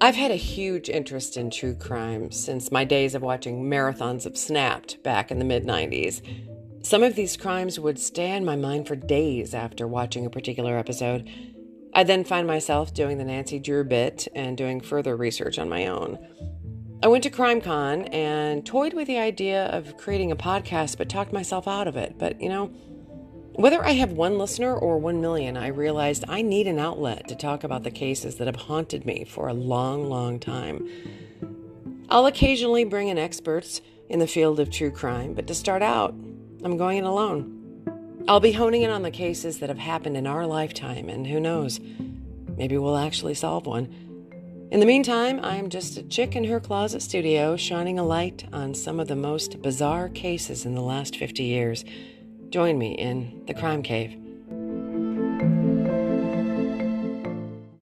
I've had a huge interest in true crime since my days of watching marathons of Snapped back in the mid 90s. Some of these crimes would stay in my mind for days after watching a particular episode. I then find myself doing the Nancy Drew bit and doing further research on my own. I went to CrimeCon and toyed with the idea of creating a podcast, but talked myself out of it. But you know, whether I have one listener or one million, I realized I need an outlet to talk about the cases that have haunted me for a long, long time. I'll occasionally bring in experts in the field of true crime, but to start out, I'm going it alone. I'll be honing in on the cases that have happened in our lifetime, and who knows, maybe we'll actually solve one. In the meantime, I'm just a chick in her closet studio shining a light on some of the most bizarre cases in the last 50 years. Join me in the Crime Cave.